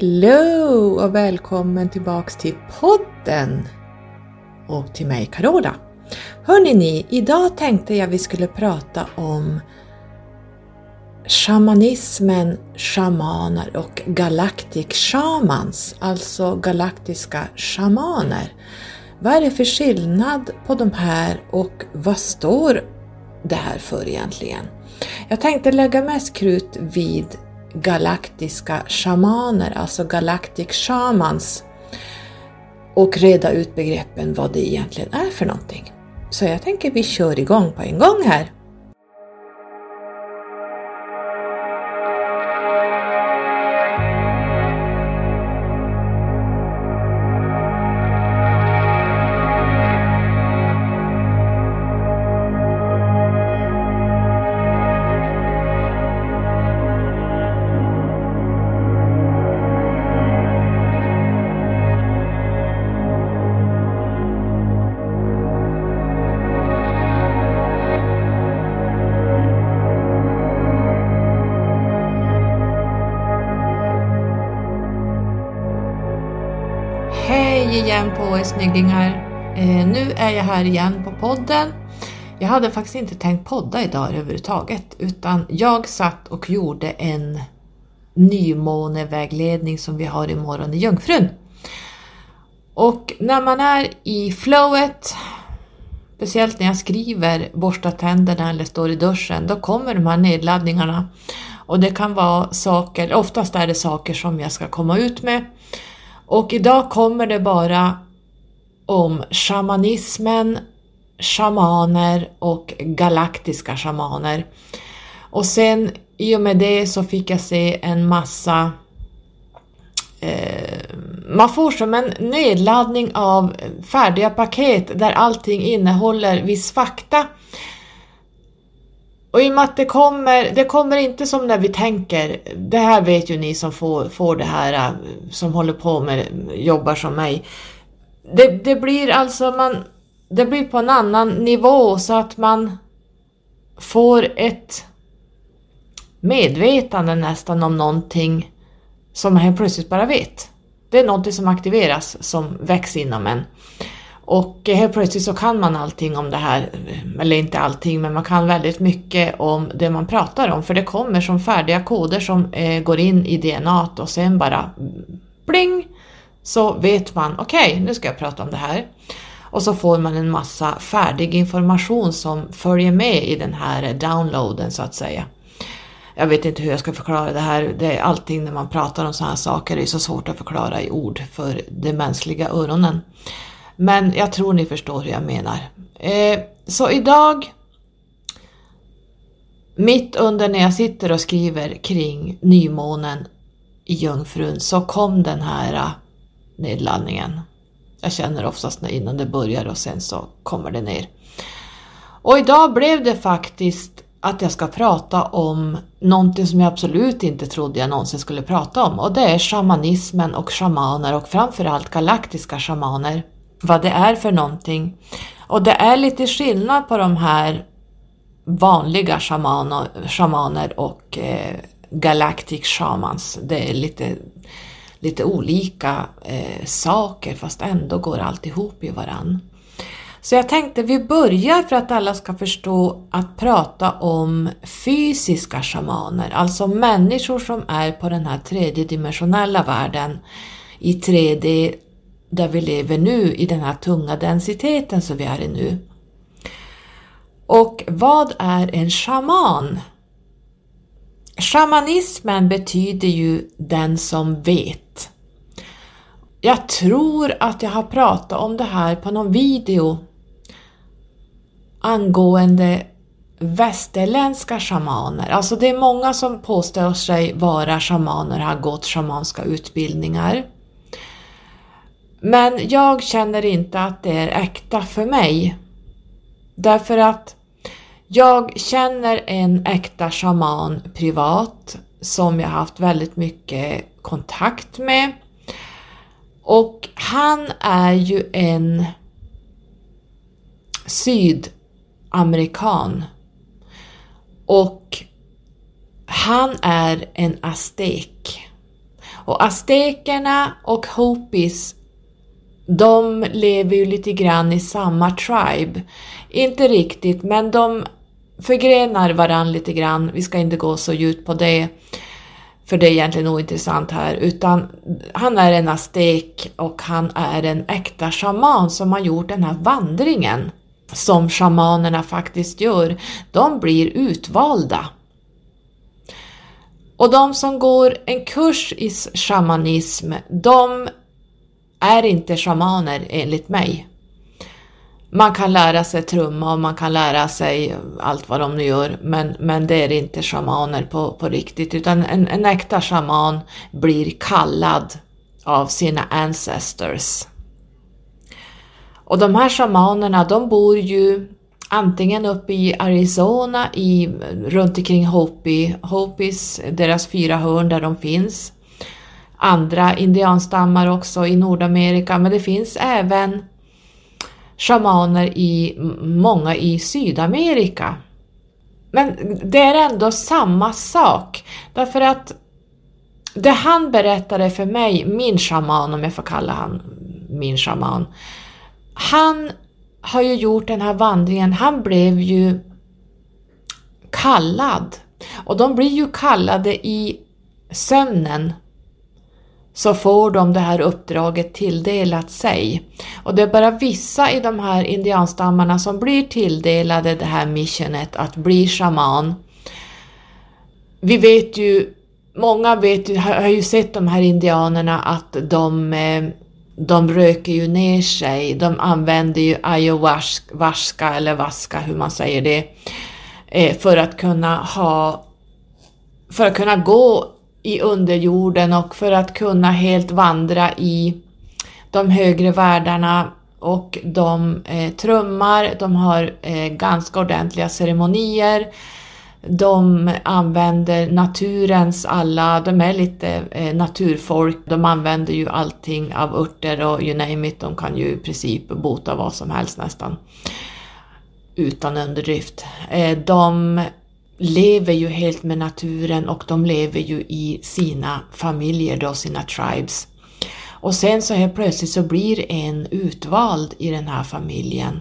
Hello och välkommen tillbaks till podden och till mig Carola. Hörni ni, idag tänkte jag vi skulle prata om shamanismen, shamaner och galactic shamans, alltså galaktiska shamaner. Vad är det för skillnad på de här och vad står det här för egentligen? Jag tänkte lägga mest krut vid galaktiska shamaner, alltså galactic shamans och reda ut begreppen vad det egentligen är för någonting. Så jag tänker vi kör igång på en gång här. Igen på er snyggingar! Eh, nu är jag här igen på podden. Jag hade faktiskt inte tänkt podda idag överhuvudtaget utan jag satt och gjorde en nymånevägledning som vi har imorgon i Jungfrun. Och när man är i flowet, speciellt när jag skriver, borstar tänderna eller står i duschen, då kommer de här nedladdningarna. Och det kan vara saker, oftast är det saker som jag ska komma ut med. Och idag kommer det bara om shamanismen, shamaner och galaktiska shamaner. Och sen i och med det så fick jag se en massa eh, man får som en nedladdning av färdiga paket där allting innehåller viss fakta. Och i och med att det kommer, det kommer inte som när vi tänker, det här vet ju ni som får, får det här, äh, som håller på med, jobbar som mig. Det, det blir alltså, man, det blir på en annan nivå så att man får ett medvetande nästan om någonting som man helt plötsligt bara vet. Det är någonting som aktiveras, som väcks inom en. Och helt plötsligt så kan man allting om det här, eller inte allting, men man kan väldigt mycket om det man pratar om, för det kommer som färdiga koder som eh, går in i DNA och sen bara bling så vet man, okej, okay, nu ska jag prata om det här. Och så får man en massa färdig information som följer med i den här downloaden så att säga. Jag vet inte hur jag ska förklara det här. Det är allting när man pratar om sådana här saker det är så svårt att förklara i ord för de mänskliga öronen. Men jag tror ni förstår hur jag menar. Eh, så idag, mitt under när jag sitter och skriver kring nymånen i Jungfrun så kom den här eh, nedladdningen. Jag känner oftast innan det börjar och sen så kommer det ner. Och idag blev det faktiskt att jag ska prata om någonting som jag absolut inte trodde jag någonsin skulle prata om och det är shamanismen och shamaner och framförallt galaktiska shamaner vad det är för någonting. Och det är lite skillnad på de här vanliga shamaner, shamaner och eh, galactic shamans. Det är lite, lite olika eh, saker fast ändå går alltihop i varann. Så jag tänkte vi börjar för att alla ska förstå att prata om fysiska shamaner, alltså människor som är på den här tredjedimensionella världen i 3D där vi lever nu i den här tunga densiteten som vi är i nu. Och vad är en shaman? Shamanismen betyder ju den som vet. Jag tror att jag har pratat om det här på någon video angående västerländska shamaner. Alltså det är många som påstår sig vara shamaner, har gått shamanska utbildningar. Men jag känner inte att det är äkta för mig. Därför att jag känner en äkta shaman privat som jag haft väldigt mycket kontakt med. Och han är ju en sydamerikan. Och han är en aztek. Och aztekerna och hopis, de lever ju lite grann i samma tribe. Inte riktigt, men de förgrenar varann lite grann. Vi ska inte gå så djupt på det, för det är egentligen ointressant här, utan han är en aztek och han är en äkta shaman som har gjort den här vandringen som shamanerna faktiskt gör. De blir utvalda. Och de som går en kurs i shamanism, de är inte shamaner enligt mig. Man kan lära sig trumma och man kan lära sig allt vad de nu gör, men, men det är inte shamaner på, på riktigt, utan en, en äkta shaman blir kallad av sina ancestors. Och de här shamanerna, de bor ju antingen uppe i Arizona, i, runt omkring Hopi, Hopis, deras fyra hörn där de finns. Andra indianstammar också i Nordamerika, men det finns även shamaner i många i Sydamerika. Men det är ändå samma sak, därför att det han berättade för mig, min shaman om jag får kalla han min shaman, han har ju gjort den här vandringen, han blev ju kallad. Och de blir ju kallade i sömnen så får de det här uppdraget tilldelat sig. Och det är bara vissa i de här indianstammarna som blir tilldelade det här missionet att bli shaman. Vi vet ju, många vet ju, har ju sett de här indianerna att de eh, de röker ju ner sig, de använder ju ayahuasca eller vaska, hur man säger det, eh, för att kunna ha, för att kunna gå i underjorden och för att kunna helt vandra i de högre världarna och de eh, trummar, de har eh, ganska ordentliga ceremonier de använder naturens alla, de är lite eh, naturfolk, de använder ju allting av örter och you name it, de kan ju i princip bota vad som helst nästan. Utan underdrift. Eh, de lever ju helt med naturen och de lever ju i sina familjer då, sina tribes. Och sen så helt plötsligt så blir en utvald i den här familjen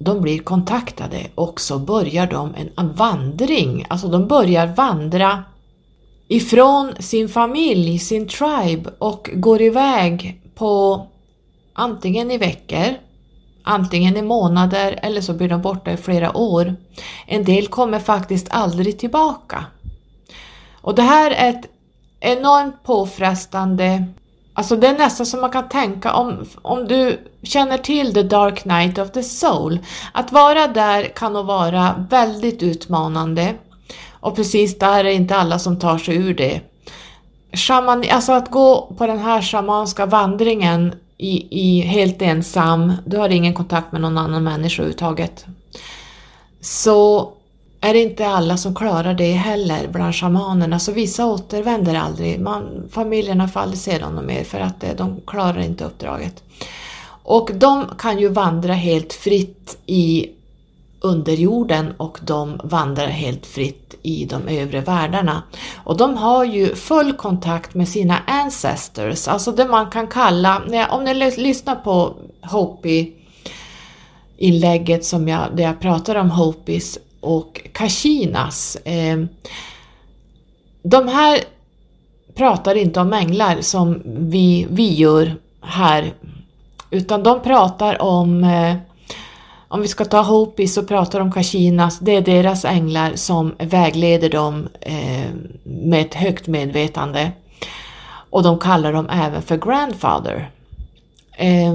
de blir kontaktade och så börjar de en vandring, alltså de börjar vandra ifrån sin familj, sin tribe och går iväg på antingen i veckor, antingen i månader eller så blir de borta i flera år. En del kommer faktiskt aldrig tillbaka. Och det här är ett enormt påfrestande Alltså det är nästan som man kan tänka om, om du känner till The Dark Night of the Soul. Att vara där kan nog vara väldigt utmanande. Och precis där är inte alla som tar sig ur det. Shaman, alltså att gå på den här shamanska vandringen i, i helt ensam, du har ingen kontakt med någon annan människa överhuvudtaget. Så är det inte alla som klarar det heller bland shamanerna, så vissa återvänder aldrig. Man, familjerna får aldrig se dem mer för att eh, de klarar inte uppdraget. Och de kan ju vandra helt fritt i underjorden och de vandrar helt fritt i de övre världarna. Och de har ju full kontakt med sina ancestors, alltså det man kan kalla, om ni lyssnar på Hopi inlägget som jag, där jag pratar om Hopis och Kashinas. Eh, de här pratar inte om änglar som vi, vi gör här, utan de pratar om eh, om vi ska ta Hopis så pratar de om Kashinas, det är deras änglar som vägleder dem eh, med ett högt medvetande. Och de kallar dem även för grandfather. Eh,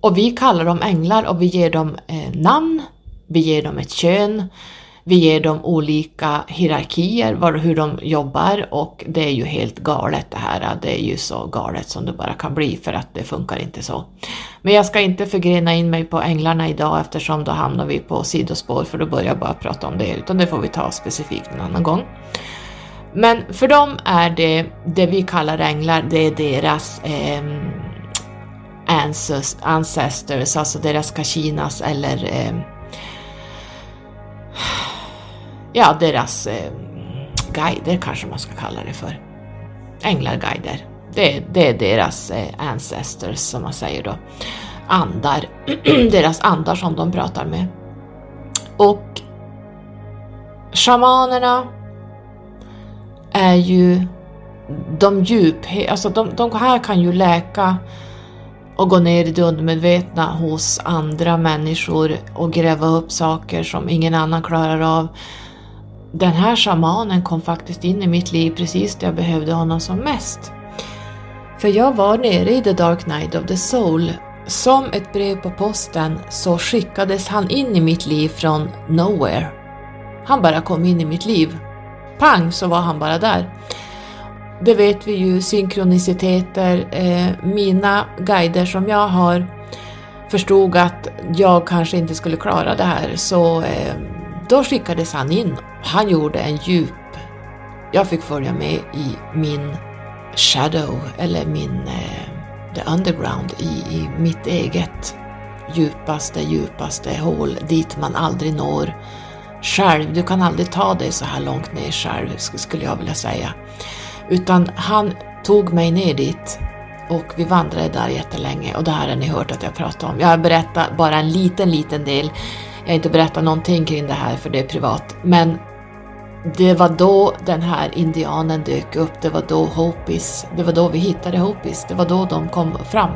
och vi kallar dem änglar och vi ger dem eh, namn vi ger dem ett kön, vi ger dem olika hierarkier, var, hur de jobbar och det är ju helt galet det här. Det är ju så galet som det bara kan bli för att det funkar inte så. Men jag ska inte förgrena in mig på änglarna idag eftersom då hamnar vi på sidospår för då börjar jag bara prata om det utan det får vi ta specifikt en annan gång. Men för dem är det, det vi kallar änglar, det är deras eh, ancestors, alltså deras kashinas eller eh, ja, deras eh, guider kanske man ska kalla det för. änglarguider. Det, det är deras eh, ancestors som man säger då. Andar, deras andar som de pratar med. Och shamanerna är ju de djup, alltså de, de här kan ju läka och gå ner i det undermedvetna hos andra människor och gräva upp saker som ingen annan klarar av. Den här shamanen kom faktiskt in i mitt liv precis där jag behövde honom som mest. För jag var nere i The Dark Night of the Soul. Som ett brev på posten så skickades han in i mitt liv från nowhere. Han bara kom in i mitt liv. Pang så var han bara där. Det vet vi ju, synkroniciteter. Eh, mina guider som jag har förstod att jag kanske inte skulle klara det här så eh, då skickades han in. Han gjorde en djup... Jag fick följa med i min shadow eller min eh, the underground i, i mitt eget djupaste, djupaste hål dit man aldrig når själv. Du kan aldrig ta dig så här långt ner själv skulle jag vilja säga. Utan han tog mig ner dit och vi vandrade där jättelänge och det här har ni hört att jag pratar om. Jag har berättat bara en liten, liten del. Jag har inte berättat någonting kring det här för det är privat. Men det var då den här indianen dök upp, det var då Hopis, det var då vi hittade Hopis, det var då de kom fram.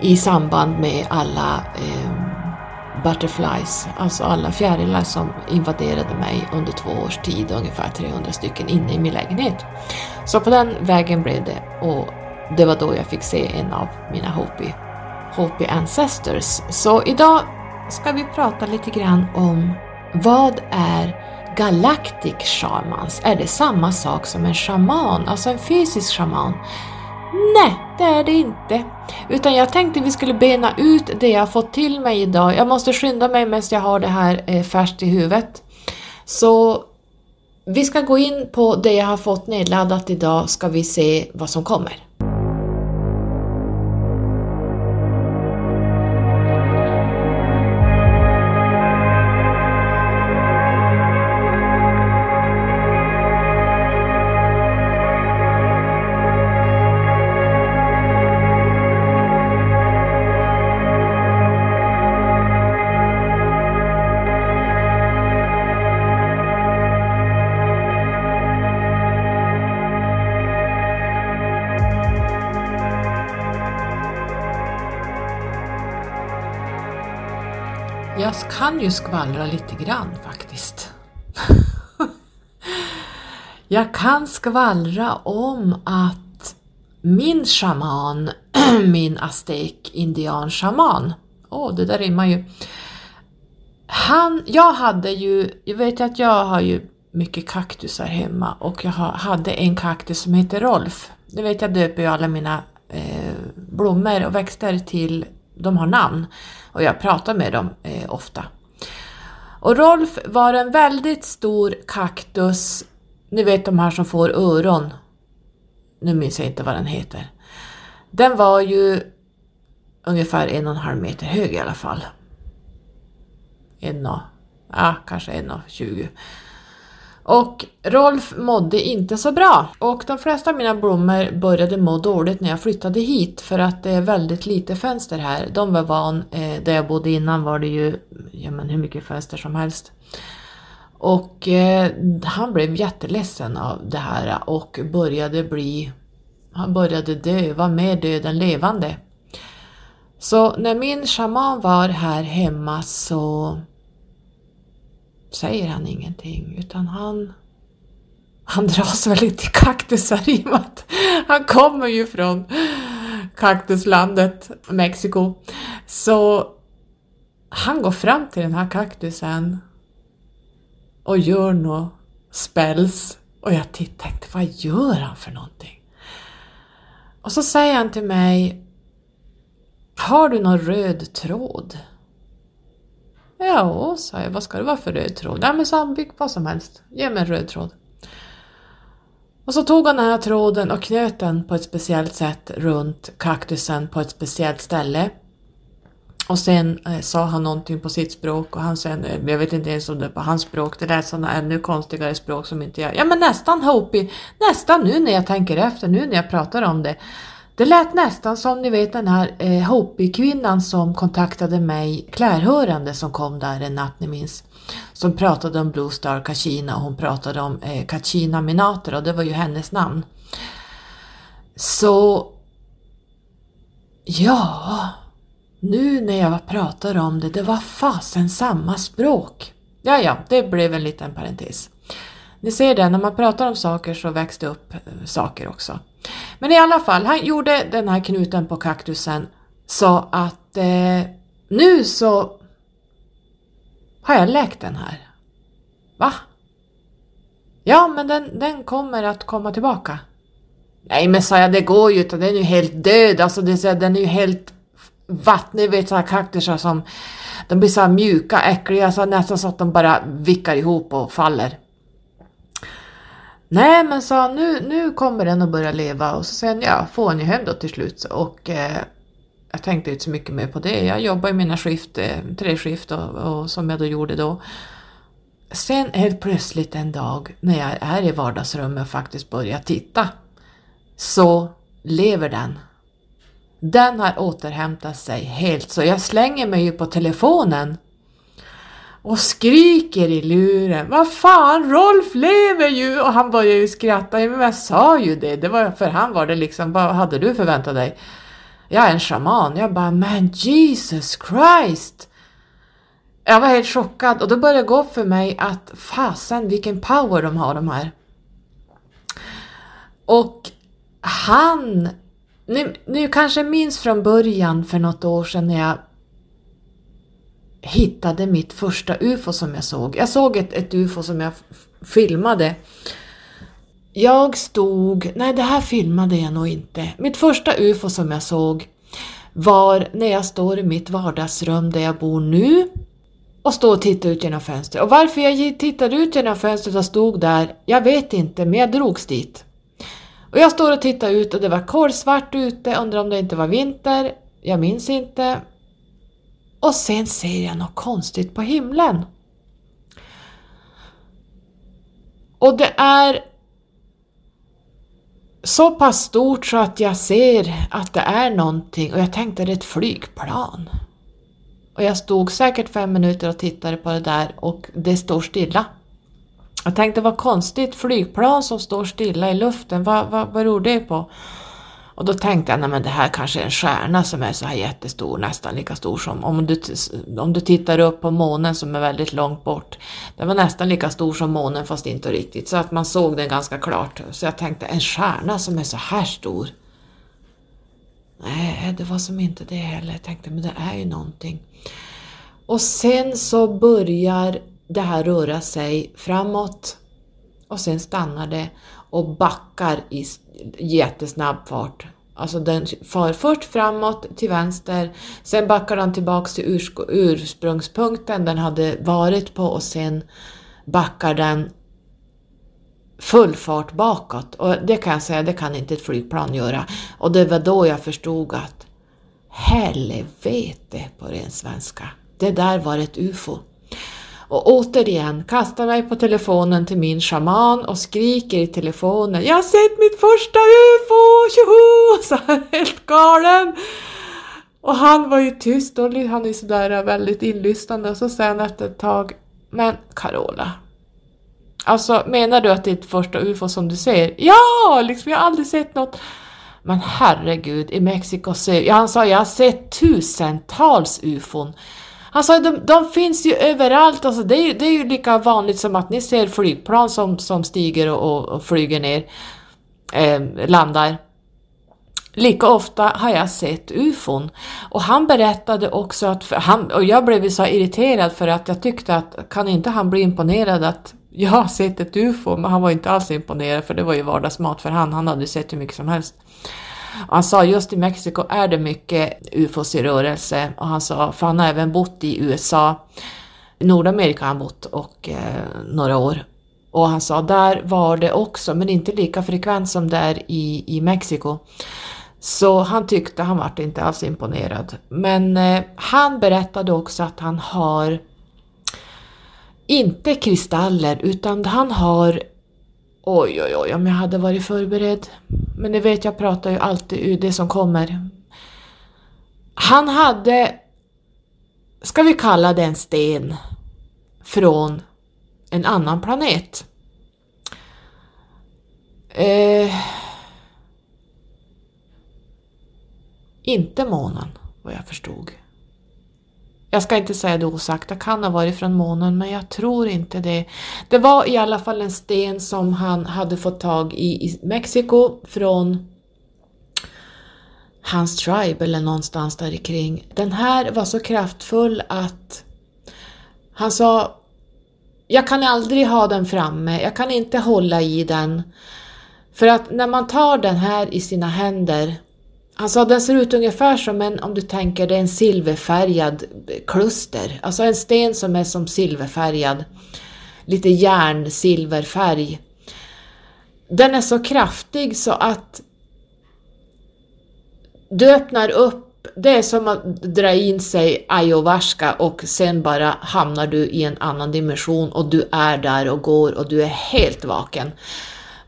I samband med alla eh, butterflies, alltså alla fjärilar som invaderade mig under två års tid, ungefär 300 stycken inne i min lägenhet. Så på den vägen blev det och det var då jag fick se en av mina Hopi, Hopi ancestors. Så idag ska vi prata lite grann om vad är Galactic shamans? Är det samma sak som en shaman, alltså en fysisk shaman? Nej, det är det inte. Utan jag tänkte vi skulle bena ut det jag fått till mig idag. Jag måste skynda mig medan jag har det här eh, färskt i huvudet. Så vi ska gå in på det jag har fått nedladdat idag, ska vi se vad som kommer. Kan ju skvallra lite grann faktiskt. jag kan skvallra om att min shaman, min aztek indian shaman, åh oh, det där rimmar ju. Han, jag hade ju, jag vet att jag har ju mycket kaktusar hemma och jag hade en kaktus som heter Rolf. Det vet jag döper ju alla mina eh, blommor och växter till, de har namn och jag pratar med dem eh, ofta. Och Rolf var en väldigt stor kaktus, ni vet de här som får öron. Nu minns jag inte vad den heter. Den var ju ungefär en och en halv meter hög i alla fall. En och, ja, kanske en och tjugo. Och Rolf mådde inte så bra och de flesta av mina blommor började må dåligt när jag flyttade hit för att det är väldigt lite fönster här. De var van, eh, där jag bodde innan var det ju ja, men hur mycket fönster som helst. Och eh, han blev jätteledsen av det här och började bli, han började dö, var mer död än levande. Så när min shaman var här hemma så säger han ingenting utan han, han dras väl lite i kaktusar i och med att han kommer ju från kaktuslandet Mexiko. Så han går fram till den här kaktusen och gör något spells och jag tänkte vad gör han för någonting? Och så säger han till mig Har du någon röd tråd? Ja, sa jag, vad ska det vara för röd tråd? Ja men sa han, bygg vad som helst, ge mig en röd tråd. Och så tog han den här tråden och knöt den på ett speciellt sätt runt kaktusen på ett speciellt ställe. Och sen eh, sa han någonting på sitt språk och han sa, jag vet inte ens om det är på hans språk, det lät sådana ännu konstigare språk som inte jag, ja men nästan Hopi, nästan nu när jag tänker efter, nu när jag pratar om det. Det lät nästan som ni vet den här eh, Hopi-kvinnan som kontaktade mig, klärhörande som kom där en natt ni minns. Som pratade om Blue Star Kachina och hon pratade om eh, Kachina Minater och det var ju hennes namn. Så ja, nu när jag pratar om det, det var fasen samma språk. Ja, ja, det blev en liten parentes. Ni ser det, när man pratar om saker så väcks det upp eh, saker också. Men i alla fall, han gjorde den här knuten på kaktusen så att eh, nu så har jag läkt den här. Va? Ja, men den, den kommer att komma tillbaka. Nej men sa jag, det går ju inte, den är ju helt död, alltså det, den är ju helt vattnig, vet sådana kaktusar som de blir så mjuka, äckliga, så nästan så att de bara vickar ihop och faller. Nej men sa nu, nu kommer den att börja leva och så sen ja, får hon ju hem då till slut och eh, jag tänkte inte så mycket mer på det. Jag jobbar i mina skift, eh, tre skift och, och, som jag då gjorde då. Sen helt plötsligt en dag när jag är i vardagsrummet och faktiskt börjar titta så lever den. Den har återhämtat sig helt så jag slänger mig ju på telefonen och skriker i luren. Vad fan, Rolf lever ju! Och han börjar ju skratta. Men jag sa ju det. det var, för han var det liksom, vad hade du förväntat dig? Jag är en shaman. Jag bara, men Jesus Christ! Jag var helt chockad och då började det gå för mig att fasen vilken power de har de här. Och han, ni, ni kanske minns från början för något år sedan när jag hittade mitt första UFO som jag såg. Jag såg ett, ett UFO som jag filmade. Jag stod, nej det här filmade jag nog inte. Mitt första UFO som jag såg var när jag står i mitt vardagsrum där jag bor nu och står och tittar ut genom fönstret. Och varför jag tittade ut genom fönstret och stod där, jag vet inte, men jag drogs dit. Och jag står och tittar ut och det var kolsvart ute, undrar om det inte var vinter, jag minns inte. Och sen ser jag något konstigt på himlen. Och det är så pass stort så att jag ser att det är någonting och jag tänkte det är ett flygplan. Och jag stod säkert fem minuter och tittade på det där och det står stilla. Jag tänkte vad konstigt, flygplan som står stilla i luften, vad, vad beror det på? Och då tänkte jag, nej men det här kanske är en stjärna som är så här jättestor, nästan lika stor som om du, om du tittar upp på månen som är väldigt långt bort. Den var nästan lika stor som månen fast inte riktigt, så att man såg den ganska klart. Så jag tänkte, en stjärna som är så här stor? Nej, det var som inte det heller. Jag tänkte, men det är ju någonting. Och sen så börjar det här röra sig framåt och sen stannar det och backar i jättesnabb fart. Alltså den far först framåt till vänster, sen backar den tillbaks till ursprungspunkten den hade varit på och sen backar den full fart bakåt. Och det kan jag säga, det kan inte ett flygplan göra. Och det var då jag förstod att helvete på ren svenska, det där var ett UFO. Och återigen kastar mig på telefonen till min shaman och skriker i telefonen Jag har sett mitt första UFO! Tjoho! Så här helt galen. Och han var ju tyst och han är sådär väldigt inlyssnande och så säger han efter ett tag Men Carola, Alltså menar du att det är ditt första UFO som du ser? Ja, liksom jag har aldrig sett något. Men herregud, i Mexiko ser ja, han sa jag har sett tusentals UFOn. Han sa de, de finns ju överallt, alltså det, är ju, det är ju lika vanligt som att ni ser flygplan som, som stiger och, och, och flyger ner, eh, landar. Lika ofta har jag sett ufon. Och han berättade också att, han, och jag blev så irriterad för att jag tyckte att kan inte han bli imponerad att jag har sett ett ufo, men han var inte alls imponerad för det var ju vardagsmat för han, han hade sett hur mycket som helst. Han sa just i Mexiko är det mycket ufos i rörelse och han sa, för han har även bott i USA, Nordamerika har han bott och eh, några år. Och han sa, där var det också, men inte lika frekvent som där i, i Mexiko. Så han tyckte, han vart inte alls imponerad. Men eh, han berättade också att han har inte kristaller utan han har Oj, oj, oj, om jag hade varit förberedd. Men det vet, jag pratar ju alltid ur det som kommer. Han hade, ska vi kalla det en sten, från en annan planet. Eh, inte månen, vad jag förstod. Jag ska inte säga det osagt, det kan ha varit från månen men jag tror inte det. Det var i alla fall en sten som han hade fått tag i i Mexiko från hans tribe eller någonstans där kring. Den här var så kraftfull att han sa jag kan aldrig ha den framme, jag kan inte hålla i den. För att när man tar den här i sina händer Alltså, han sa den ser ut ungefär som en, om du tänker det är en silverfärgad kluster, alltså en sten som är som silverfärgad. Lite järnsilverfärg. Den är så kraftig så att du öppnar upp, det är som att dra in sig ayahuasca och sen bara hamnar du i en annan dimension och du är där och går och du är helt vaken.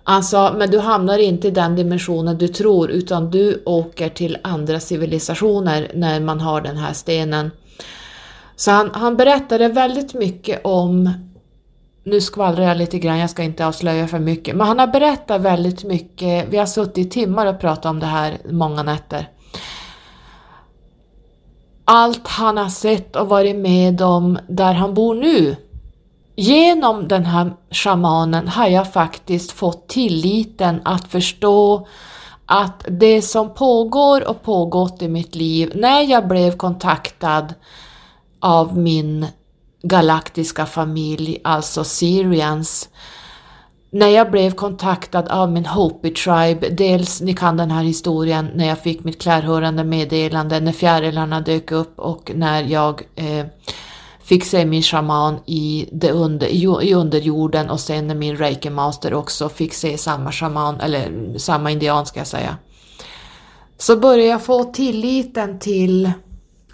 Han sa, men du hamnar inte i den dimensionen du tror utan du åker till andra civilisationer när man har den här stenen. Så han, han berättade väldigt mycket om, nu skvallrar jag lite grann, jag ska inte avslöja för mycket, men han har berättat väldigt mycket, vi har suttit i timmar och pratat om det här många nätter. Allt han har sett och varit med om där han bor nu Genom den här shamanen har jag faktiskt fått tilliten att förstå att det som pågår och pågått i mitt liv, när jag blev kontaktad av min galaktiska familj, alltså Syrians, när jag blev kontaktad av min Hopi Tribe, dels, ni kan den här historien, när jag fick mitt klärhörande meddelande, när fjärilarna dök upp och när jag eh, fick se min shaman i, det under, i underjorden och sen när min reiki master också fick se samma shaman, eller samma indian ska jag säga. Så började jag få tilliten till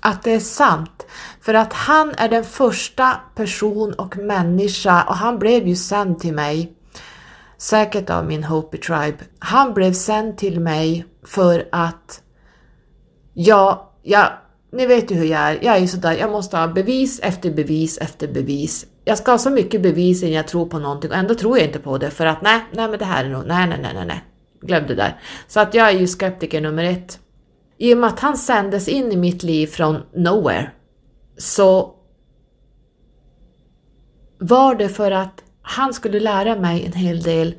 att det är sant. För att han är den första person och människa, och han blev ju sänd till mig, säkert av min Hopi Tribe. Han blev sänd till mig för att jag, jag ni vet ju hur jag är, jag är ju sådär, jag måste ha bevis efter bevis efter bevis. Jag ska ha så mycket bevis innan jag tror på någonting och ändå tror jag inte på det för att nej, nej men det här är nog, nej, nej, nej, nej, nej. Glöm det där. Så att jag är ju skeptiker nummer ett. I och med att han sändes in i mitt liv från nowhere så var det för att han skulle lära mig en hel del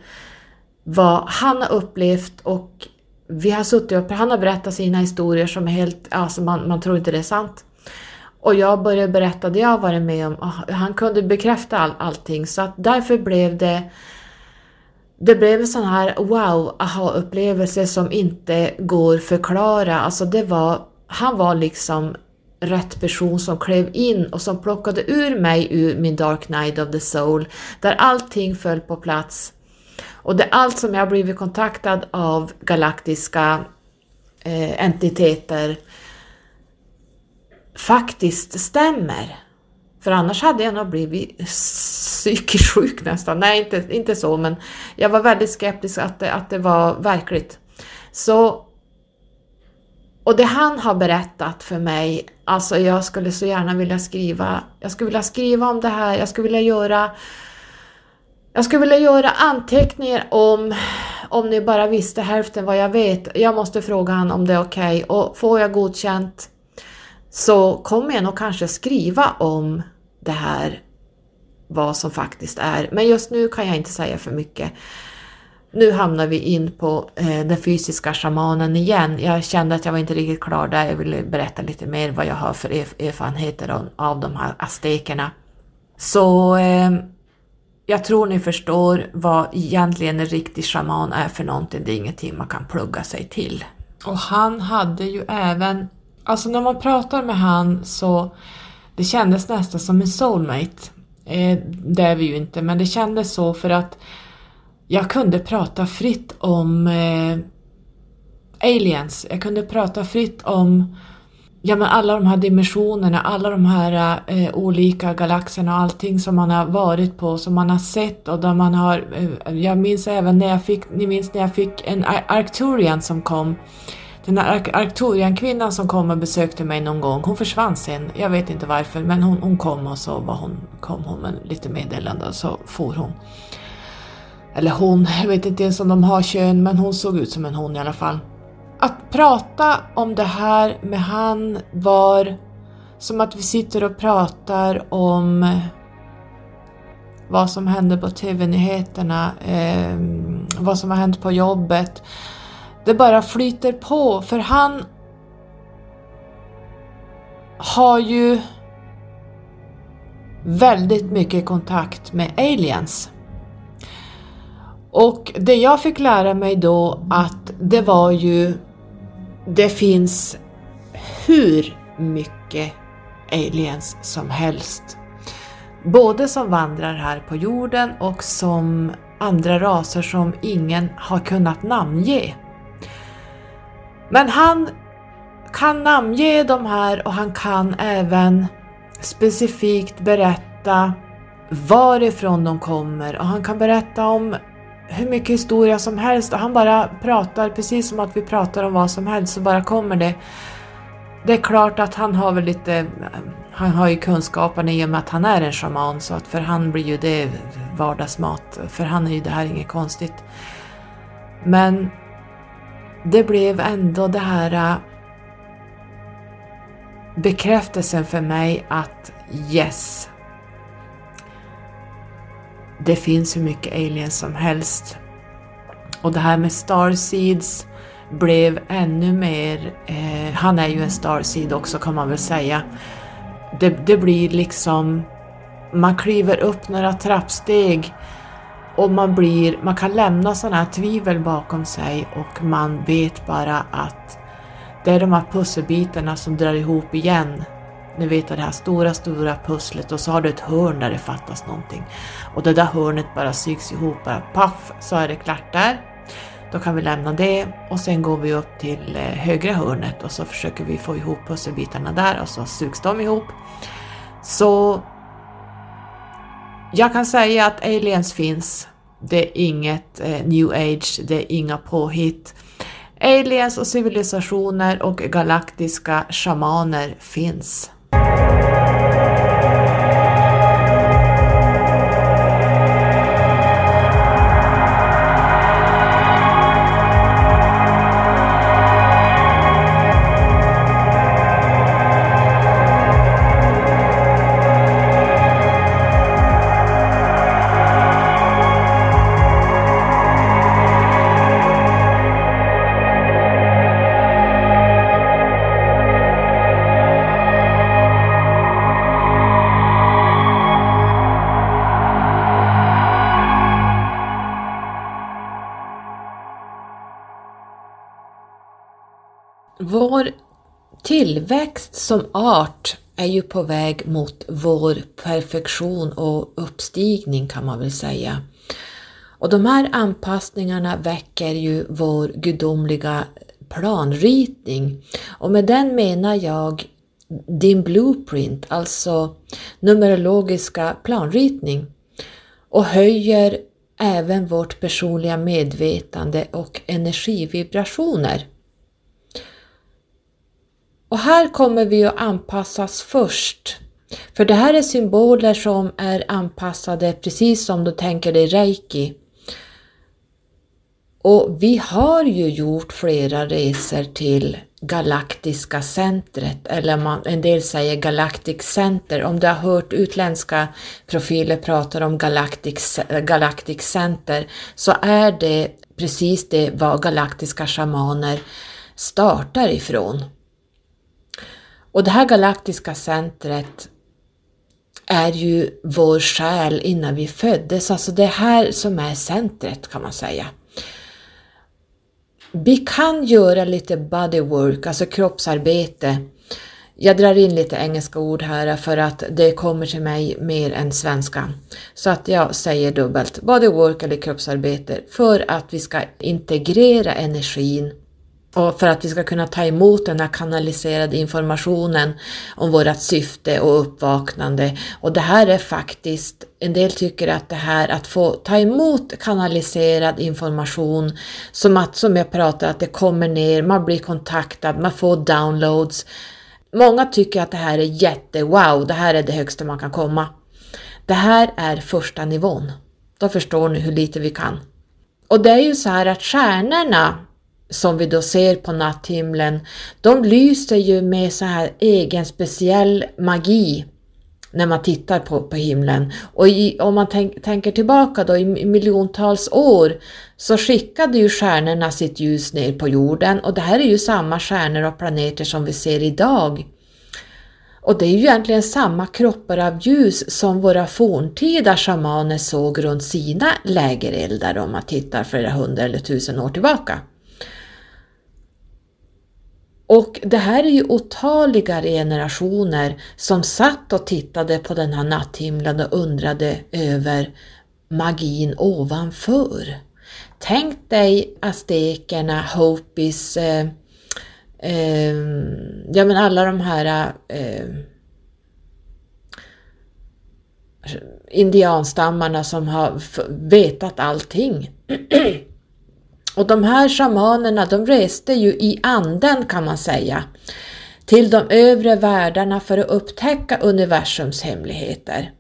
vad han har upplevt och vi har suttit och han har berättat sina historier som är helt, alltså man, man tror inte det är sant. Och jag började berätta det jag varit med om och han kunde bekräfta all, allting så att därför blev det det blev en sån här wow aha-upplevelse som inte går förklara. Alltså det var, han var liksom rätt person som klev in och som plockade ur mig ur min dark night of the soul, där allting föll på plats. Och det är allt som jag har blivit kontaktad av galaktiska eh, entiteter faktiskt stämmer. För annars hade jag nog blivit psykiskt sjuk nästan. Nej, inte, inte så, men jag var väldigt skeptisk att det, att det var verkligt. Så, och det han har berättat för mig, alltså jag skulle så gärna vilja skriva, jag skulle vilja skriva om det här, jag skulle vilja göra jag skulle vilja göra anteckningar om, om ni bara visste hälften vad jag vet. Jag måste fråga han om det är okej okay. och får jag godkänt så kommer jag nog kanske skriva om det här, vad som faktiskt är. Men just nu kan jag inte säga för mycket. Nu hamnar vi in på eh, den fysiska shamanen igen. Jag kände att jag var inte riktigt klar där. Jag ville berätta lite mer vad jag har för erfarenheter av, av de här aztekerna. Så eh, jag tror ni förstår vad egentligen en riktig shaman är för någonting. Det är ingenting man kan plugga sig till. Och han hade ju även, alltså när man pratar med han så det kändes nästan som en soulmate. Eh, det är vi ju inte, men det kändes så för att jag kunde prata fritt om eh, aliens. Jag kunde prata fritt om ja, men alla de här dimensionerna, alla de här eh, olika galaxerna och allting som man har varit på, som man har sett och där man har, eh, jag minns även när jag fick, ni minns när jag fick en Arcturian som kom, den här Ar Arcturian-kvinnan som kom och besökte mig någon gång, hon försvann sen, jag vet inte varför, men hon, hon kom och så var hon, kom hon med lite meddelande och så for hon. Eller hon, jag vet inte ens om de har kön, men hon såg ut som en hon i alla fall. Att prata om det här med han var som att vi sitter och pratar om eh, vad som hände på TV-nyheterna, eh, vad som har hänt på jobbet. Det bara flyter på för han har ju väldigt mycket kontakt med aliens. Och det jag fick lära mig då att det var ju det finns hur mycket aliens som helst. Både som vandrar här på jorden och som andra raser som ingen har kunnat namnge. Men han kan namnge de här och han kan även specifikt berätta varifrån de kommer och han kan berätta om hur mycket historia som helst och han bara pratar precis som att vi pratar om vad som helst så bara kommer det. Det är klart att han har väl lite, han har ju kunskapen i och med att han är en shaman så att för han blir ju det vardagsmat. För han är ju det här inget konstigt. Men det blev ändå det här äh, bekräftelsen för mig att yes, det finns hur mycket aliens som helst. Och det här med starseeds blev ännu mer, eh, han är ju en starseed också kan man väl säga. Det, det blir liksom, man kliver upp några trappsteg och man, blir, man kan lämna sådana här tvivel bakom sig och man vet bara att det är de här pusselbitarna som drar ihop igen ni vet det här stora, stora pusslet och så har du ett hörn där det fattas någonting. Och det där hörnet bara sygs ihop, bara paff så är det klart där. Då kan vi lämna det och sen går vi upp till eh, högra hörnet och så försöker vi få ihop pusselbitarna där och så sugs de ihop. Så jag kan säga att aliens finns. Det är inget eh, new age, det är inga påhitt. Aliens och civilisationer och galaktiska shamaner finns. Tillväxt som art är ju på väg mot vår perfektion och uppstigning kan man väl säga. Och de här anpassningarna väcker ju vår gudomliga planritning. Och med den menar jag din blueprint, alltså numerologiska planritning och höjer även vårt personliga medvetande och energivibrationer. Och här kommer vi att anpassas först. För det här är symboler som är anpassade precis som du tänker dig reiki. Och vi har ju gjort flera resor till Galaktiska centret, eller man, en del säger Galactic Center. Om du har hört utländska profiler prata om Galactic, eh, Galactic Center så är det precis det vad galaktiska shamaner startar ifrån. Och det här galaktiska centret är ju vår själ innan vi föddes, alltså det här som är centret kan man säga. Vi kan göra lite bodywork, alltså kroppsarbete. Jag drar in lite engelska ord här för att det kommer till mig mer än svenska. Så att jag säger dubbelt, bodywork eller kroppsarbete, för att vi ska integrera energin och för att vi ska kunna ta emot den här kanaliserade informationen om vårt syfte och uppvaknande. Och det här är faktiskt, en del tycker att det här att få ta emot kanaliserad information, som att, som jag pratar, att det kommer ner, man blir kontaktad, man får downloads. Många tycker att det här är jätte wow, det här är det högsta man kan komma. Det här är första nivån. Då förstår ni hur lite vi kan. Och det är ju så här att stjärnorna som vi då ser på natthimlen, de lyser ju med så här egen speciell magi när man tittar på, på himlen. Och i, om man tänk, tänker tillbaka då i miljontals år så skickade ju stjärnorna sitt ljus ner på jorden och det här är ju samma stjärnor och planeter som vi ser idag. Och det är ju egentligen samma kroppar av ljus som våra forntida shamaner såg runt sina lägereldar om man tittar flera hundra eller tusen år tillbaka. Och det här är ju otaliga generationer som satt och tittade på den här natthimlen och undrade över magin ovanför. Tänk dig aztekerna, Hopis, eh, eh, ja men alla de här eh, indianstammarna som har vetat allting. Och de här shamanerna de reste ju i anden kan man säga till de övre världarna för att upptäcka universums hemligheter.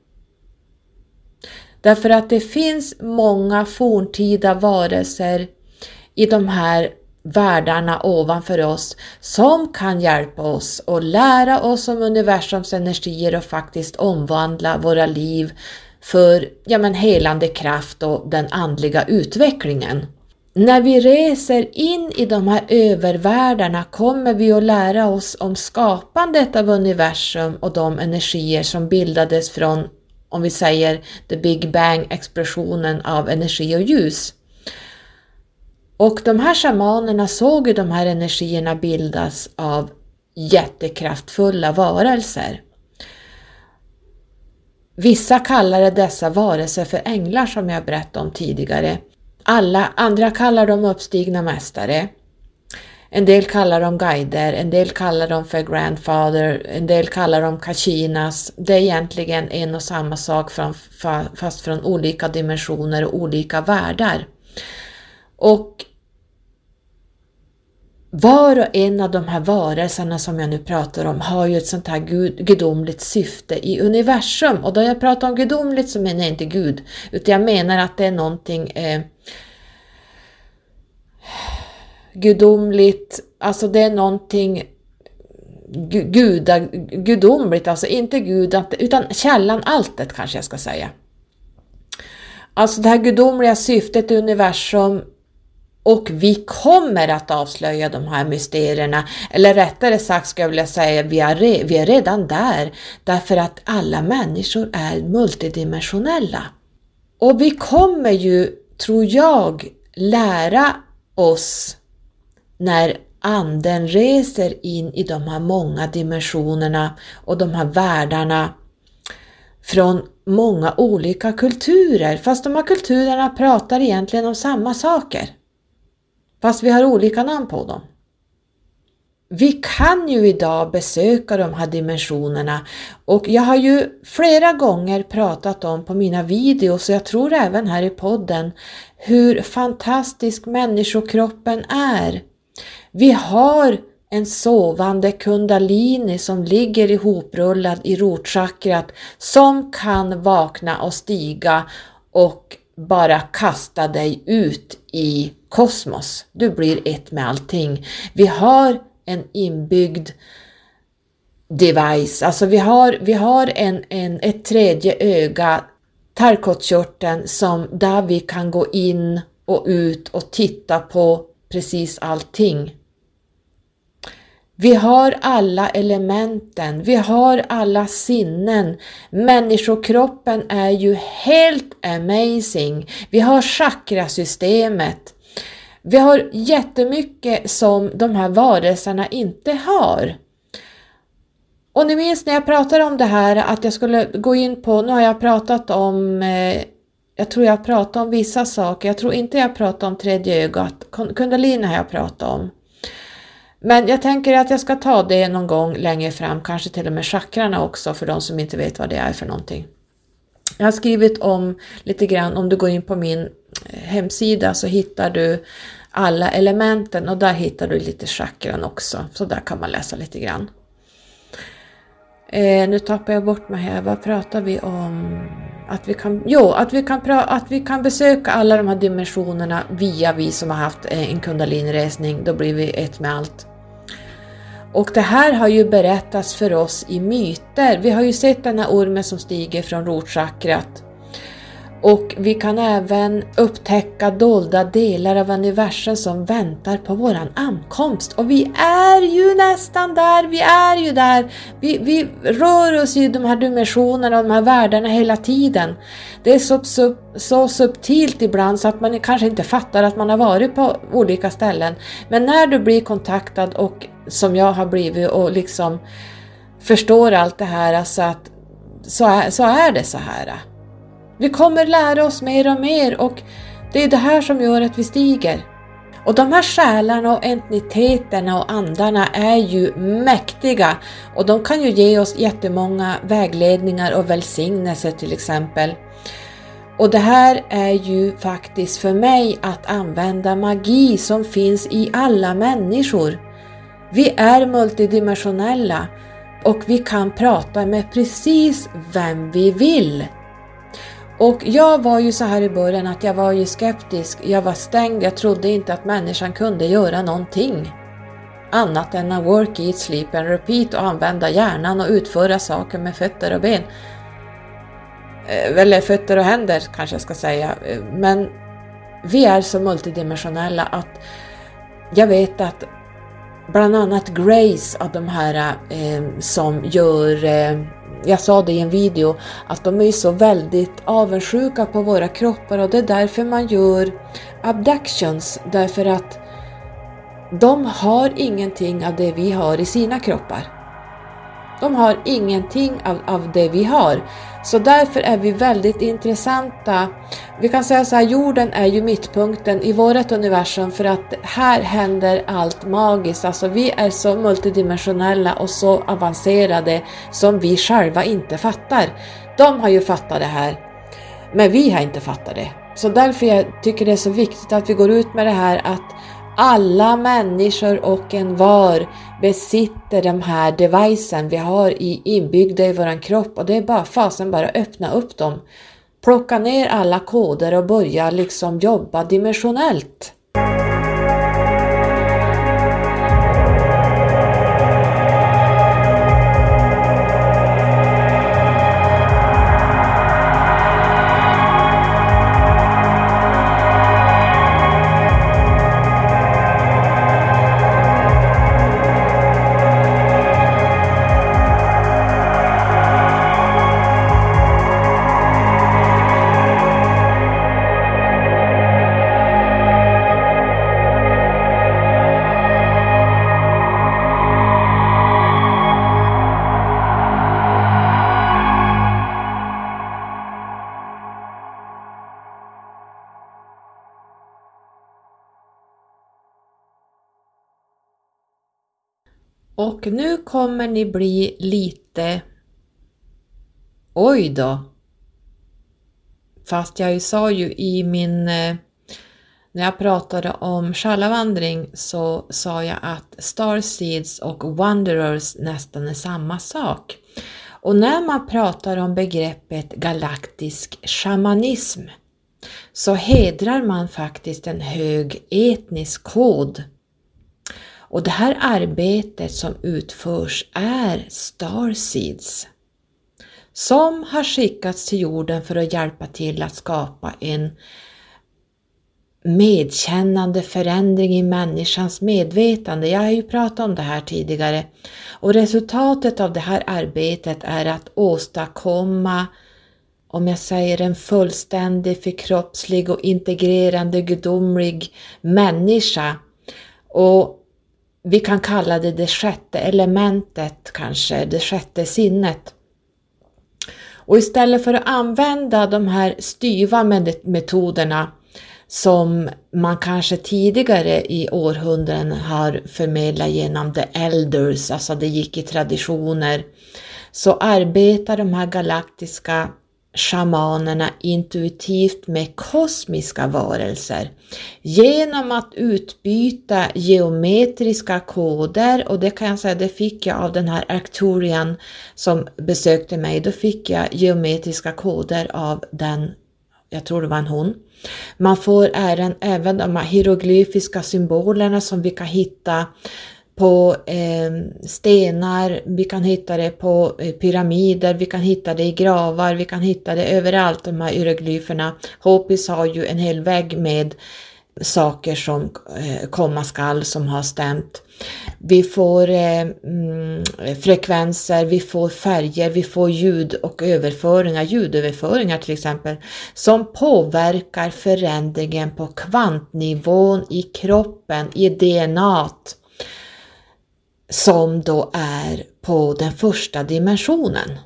Därför att det finns många forntida varelser i de här världarna ovanför oss som kan hjälpa oss och lära oss om universums energier och faktiskt omvandla våra liv för ja, men helande kraft och den andliga utvecklingen. När vi reser in i de här övervärldarna kommer vi att lära oss om skapandet av universum och de energier som bildades från, om vi säger, the Big Bang explosionen av energi och ljus. Och de här shamanerna såg ju de här energierna bildas av jättekraftfulla varelser. Vissa kallade dessa varelser för änglar som jag berättade om tidigare. Alla andra kallar dem uppstigna mästare. En del kallar dem guider, en del kallar dem för grandfather, en del kallar dem kachinas. Det är egentligen en och samma sak fast från olika dimensioner och olika världar. Och var och en av de här varelserna som jag nu pratar om har ju ett sånt här gud, gudomligt syfte i universum. Och då jag pratar om gudomligt så menar jag inte Gud, utan jag menar att det är någonting eh, gudomligt, alltså det är någonting guda, gudomligt, alltså inte Gud, utan källan, alltet kanske jag ska säga. Alltså det här gudomliga syftet i universum och vi kommer att avslöja de här mysterierna, eller rättare sagt ska jag vilja säga, vi är, re, vi är redan där, därför att alla människor är multidimensionella. Och vi kommer ju, tror jag, lära oss när anden reser in i de här många dimensionerna och de här världarna från många olika kulturer, fast de här kulturerna pratar egentligen om samma saker. Fast vi har olika namn på dem. Vi kan ju idag besöka de här dimensionerna och jag har ju flera gånger pratat om på mina videos och jag tror även här i podden hur fantastisk människokroppen är. Vi har en sovande kundalini som ligger ihoprullad i rotchakrat som kan vakna och stiga och bara kasta dig ut i kosmos. Du blir ett med allting. Vi har en inbyggd device, alltså vi har, vi har en, en, ett tredje öga, tarkotkörteln, som där vi kan gå in och ut och titta på precis allting. Vi har alla elementen, vi har alla sinnen. Människokroppen är ju helt amazing. Vi har chakrasystemet. Vi har jättemycket som de här varelserna inte har. Och ni minns när jag pratade om det här att jag skulle gå in på, nu har jag pratat om, eh, jag tror jag pratade om vissa saker, jag tror inte jag pratade om tredje ögat, kundalini har jag pratat om. Men jag tänker att jag ska ta det någon gång längre fram, kanske till och med chakrarna också för de som inte vet vad det är för någonting. Jag har skrivit om lite grann, om du går in på min eh, hemsida så hittar du alla elementen och där hittar du lite chakran också, så där kan man läsa lite grann. Eh, nu tappar jag bort mig här, vad pratar vi om? Att vi kan, jo, att vi kan, att vi kan besöka alla de här dimensionerna via vi som har haft eh, en kundalinresning, då blir vi ett med allt. Och det här har ju berättats för oss i myter. Vi har ju sett den här ormen som stiger från rotchakrat och vi kan även upptäcka dolda delar av universum som väntar på våran ankomst. Och vi är ju nästan där, vi är ju där. Vi, vi rör oss i de här dimensionerna och de här världarna hela tiden. Det är så, så, så subtilt ibland så att man kanske inte fattar att man har varit på olika ställen. Men när du blir kontaktad och som jag har blivit och liksom förstår allt det här, alltså att så är, så är det så här. Vi kommer lära oss mer och mer och det är det här som gör att vi stiger. Och de här själarna och entiteterna och andarna är ju mäktiga och de kan ju ge oss jättemånga vägledningar och välsignelser till exempel. Och det här är ju faktiskt för mig att använda magi som finns i alla människor. Vi är multidimensionella och vi kan prata med precis vem vi vill. Och jag var ju så här i början att jag var ju skeptisk, jag var stängd, jag trodde inte att människan kunde göra någonting annat än att work, eat, sleep and repeat och använda hjärnan och utföra saker med fötter och ben. Eh, eller fötter och händer kanske jag ska säga. Eh, men vi är så multidimensionella att jag vet att bland annat Grace av de här eh, som gör eh, jag sa det i en video, att de är så väldigt avundsjuka på våra kroppar och det är därför man gör abductions, därför att de har ingenting av det vi har i sina kroppar. De har ingenting av, av det vi har. Så därför är vi väldigt intressanta. Vi kan säga så här, jorden är ju mittpunkten i vårt universum för att här händer allt magiskt. Alltså vi är så multidimensionella och så avancerade som vi själva inte fattar. De har ju fattat det här, men vi har inte fattat det. Så därför jag tycker det är så viktigt att vi går ut med det här att alla människor och en var besitter de här devicen vi har i, inbyggda i våran kropp och det är bara fasen bara öppna upp dem. Plocka ner alla koder och börja liksom jobba dimensionellt. Nu kommer ni bli lite Oj då! Fast jag sa ju i min eh, när jag pratade om själavandring så sa jag att Starseeds och Wanderers nästan är samma sak. Och när man pratar om begreppet galaktisk shamanism så hedrar man faktiskt en hög etnisk kod och det här arbetet som utförs är Starseeds som har skickats till jorden för att hjälpa till att skapa en medkännande förändring i människans medvetande. Jag har ju pratat om det här tidigare och resultatet av det här arbetet är att åstadkomma om jag säger en fullständig, förkroppslig och integrerande gudomlig människa. Och vi kan kalla det det sjätte elementet kanske, det sjätte sinnet. Och istället för att använda de här styva metoderna som man kanske tidigare i århundraden har förmedlat genom the elders, alltså det gick i traditioner, så arbetar de här galaktiska shamanerna intuitivt med kosmiska varelser genom att utbyta geometriska koder och det kan jag säga, det fick jag av den här Arcturian som besökte mig. Då fick jag geometriska koder av den, jag tror det var en hon. Man får även, även de här hieroglyfiska symbolerna som vi kan hitta på eh, stenar, vi kan hitta det på eh, pyramider, vi kan hitta det i gravar, vi kan hitta det överallt, de här hieroglyferna. Hopis har ju en hel vägg med saker som eh, komma skall som har stämt. Vi får eh, mm, frekvenser, vi får färger, vi får ljud och överföringar, ljudöverföringar till exempel, som påverkar förändringen på kvantnivån i kroppen, i DNAt som då är på den första dimensionen.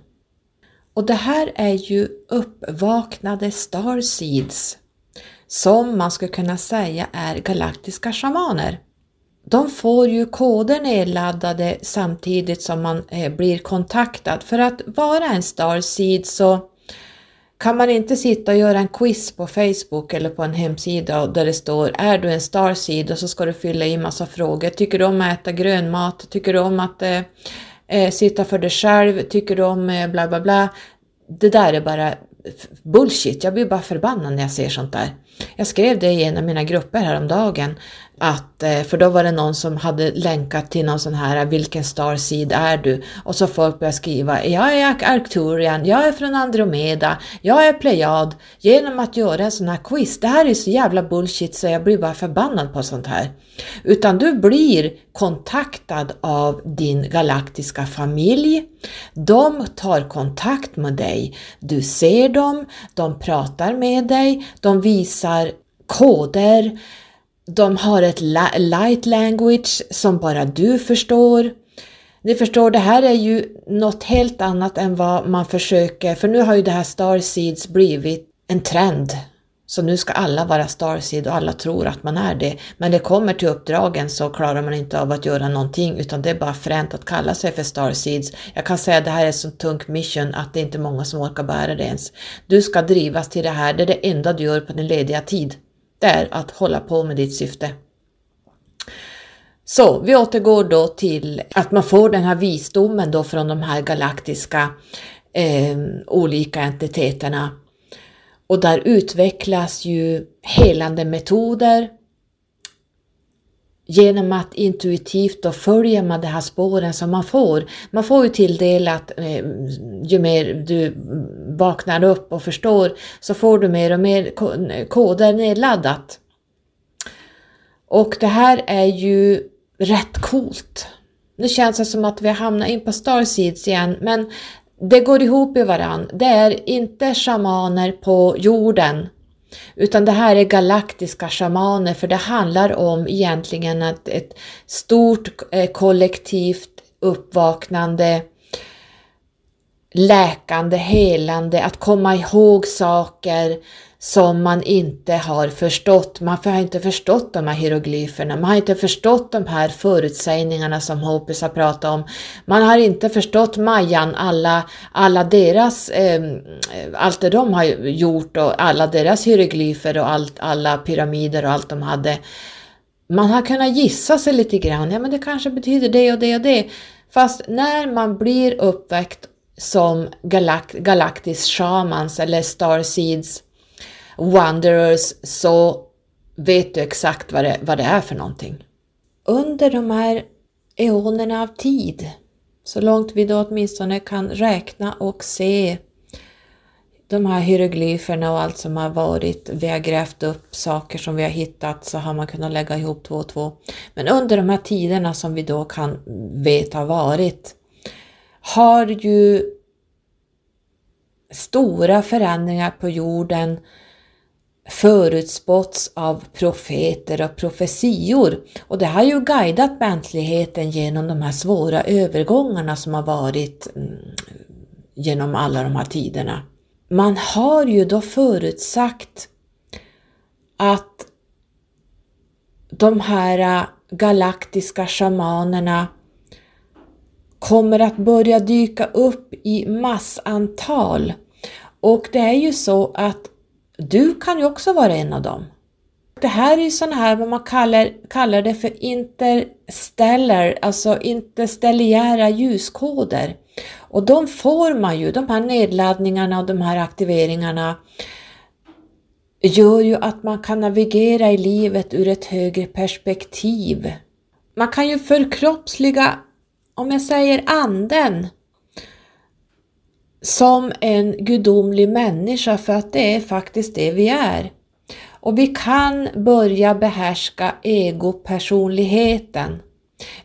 Och det här är ju uppvaknade starseeds som man skulle kunna säga är galaktiska shamaner. De får ju koder nedladdade samtidigt som man eh, blir kontaktad. För att vara en starseed så kan man inte sitta och göra en quiz på Facebook eller på en hemsida där det står är du en starseed och så ska du fylla i massa frågor. Tycker du om att äta grön mat? Tycker du om att eh, eh, sitta för dig själv? Tycker du om eh, bla bla bla? Det där är bara bullshit. Jag blir bara förbannad när jag ser sånt där. Jag skrev det i en av mina grupper häromdagen att, eh, för då var det någon som hade länkat till någon sån här vilken starseed är du? Och så folk började skriva jag är Arcturian, jag är från Andromeda, jag är Plejad. Genom att göra en sån här quiz, det här är så jävla bullshit så jag blir bara förbannad på sånt här. Utan du blir kontaktad av din galaktiska familj. De tar kontakt med dig. Du ser dem, de pratar med dig, de visar koder, de har ett light language som bara du förstår. Ni förstår, det här är ju något helt annat än vad man försöker, för nu har ju det här Starseeds blivit en trend. Så nu ska alla vara Starseed och alla tror att man är det. Men det kommer till uppdragen så klarar man inte av att göra någonting utan det är bara fränt att kalla sig för Starseeds. Jag kan säga att det här är så tungt mission att det är inte många som orkar bära det ens. Du ska drivas till det här, det är det enda du gör på din lediga tid det är att hålla på med ditt syfte. Så vi återgår då till att man får den här visdomen då från de här galaktiska eh, olika entiteterna. Och där utvecklas ju helande metoder. Genom att intuitivt då följer man de här spåren som man får. Man får ju tilldelat, eh, ju mer du vaknar upp och förstår, så får du mer och mer koder nedladdat. Och det här är ju rätt coolt. Nu känns det som att vi har hamnat in på Starseeds igen, men det går ihop i varann. Det är inte shamaner på jorden, utan det här är galaktiska shamaner, för det handlar om egentligen ett, ett stort eh, kollektivt uppvaknande läkande, helande, att komma ihåg saker som man inte har förstått. Man har inte förstått de här hieroglyferna, man har inte förstått de här förutsägningarna som Hopis har pratat om. Man har inte förstått Majan, alla, alla deras, eh, allt det de har gjort och alla deras hieroglyfer och allt, alla pyramider och allt de hade. Man har kunnat gissa sig lite grann, ja men det kanske betyder det och det och det. Fast när man blir uppväckt som galakt galaktisk shamans eller starseeds wanderers så vet du exakt vad det, vad det är för någonting. Under de här eonerna av tid, så långt vi då åtminstone kan räkna och se de här hieroglyferna och allt som har varit, vi har grävt upp saker som vi har hittat så har man kunnat lägga ihop två och två. Men under de här tiderna som vi då kan veta har varit har ju stora förändringar på jorden förutspåtts av profeter och profetior. Och det har ju guidat mänskligheten genom de här svåra övergångarna som har varit mm, genom alla de här tiderna. Man har ju då förutsagt att de här äh, galaktiska shamanerna kommer att börja dyka upp i massantal. Och det är ju så att du kan ju också vara en av dem. Det här är ju sådana här vad man kallar, kallar det för interstellar, alltså interstelliära ljuskoder. Och de får man ju, de här nedladdningarna och de här aktiveringarna gör ju att man kan navigera i livet ur ett högre perspektiv. Man kan ju förkroppsliga, om jag säger anden, som en gudomlig människa för att det är faktiskt det vi är. Och vi kan börja behärska egopersonligheten.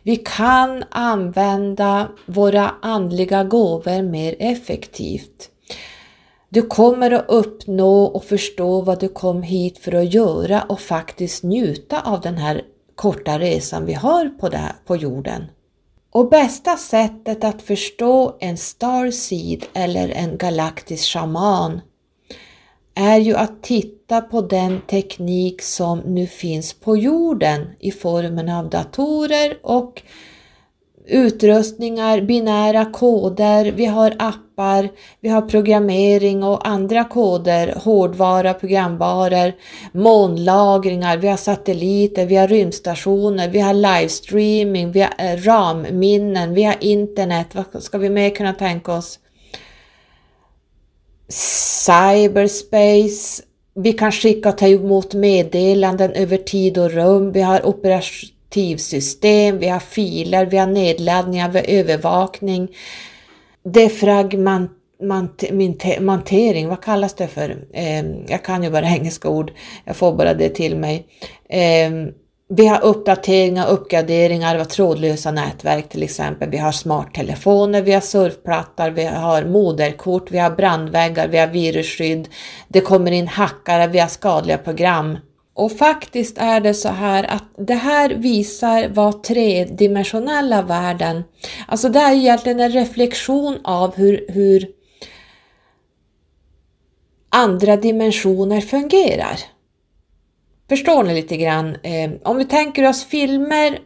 Vi kan använda våra andliga gåvor mer effektivt. Du kommer att uppnå och förstå vad du kom hit för att göra och faktiskt njuta av den här korta resan vi har på, det på jorden. Och bästa sättet att förstå en starseed eller en galaktisk shaman är ju att titta på den teknik som nu finns på jorden i formen av datorer och utrustningar, binära koder, vi har appar, vi har programmering och andra koder, hårdvara, programvaror, månlagringar, vi har satelliter, vi har rymdstationer, vi har livestreaming, vi har eh, RAM-minnen, vi har internet, vad ska vi mer kunna tänka oss? Cyberspace, vi kan skicka och ta emot meddelanden över tid och rum, vi har operation operativsystem, vi har filer, vi har nedladdningar, vi har övervakning, defragmentering, vad kallas det för? Eh, jag kan ju bara engelska ord, jag får bara det till mig. Eh, vi har uppdateringar uppgraderingar av trådlösa nätverk till exempel. Vi har smarttelefoner, vi har surfplattor, vi har moderkort, vi har brandväggar, vi har virusskydd. Det kommer in hackare, vi har skadliga program. Och faktiskt är det så här att det här visar vad tredimensionella världen, alltså det är egentligen en reflektion av hur, hur andra dimensioner fungerar. Förstår ni lite grann? Eh, om vi tänker oss filmer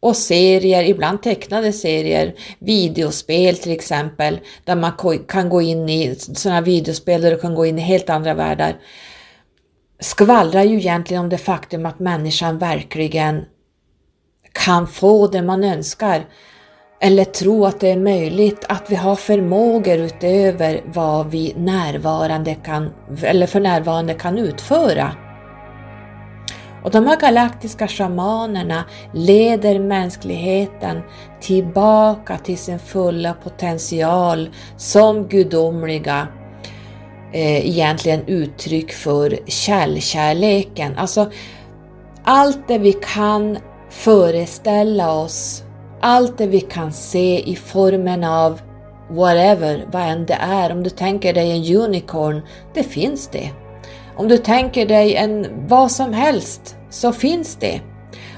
och serier, ibland tecknade serier, videospel till exempel, där man kan gå in i sådana videospel där du kan gå in i helt andra världar skvallrar ju egentligen om det faktum att människan verkligen kan få det man önskar eller tro att det är möjligt att vi har förmågor utöver vad vi närvarande kan, eller för närvarande kan utföra. Och de här galaktiska shamanerna leder mänskligheten tillbaka till sin fulla potential som gudomliga eh, egentligen uttryck för källkärleken. Alltså allt det vi kan föreställa oss, allt det vi kan se i formen av whatever, vad än det är. Om du tänker dig en unicorn, det finns det. Om du tänker dig en vad som helst, så finns det.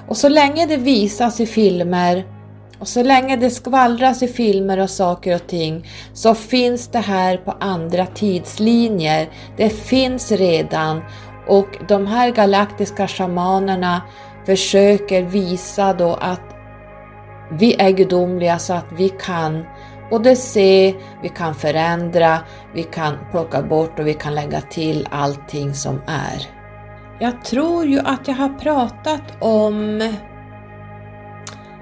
Och så länge det visas i filmer och så länge det skvallras i filmer och saker och ting så finns det här på andra tidslinjer. Det finns redan och de här galaktiska shamanerna försöker visa då att vi är gudomliga så att vi kan både se, vi kan förändra, vi kan plocka bort och vi kan lägga till allting som är. Jag tror ju att jag har pratat om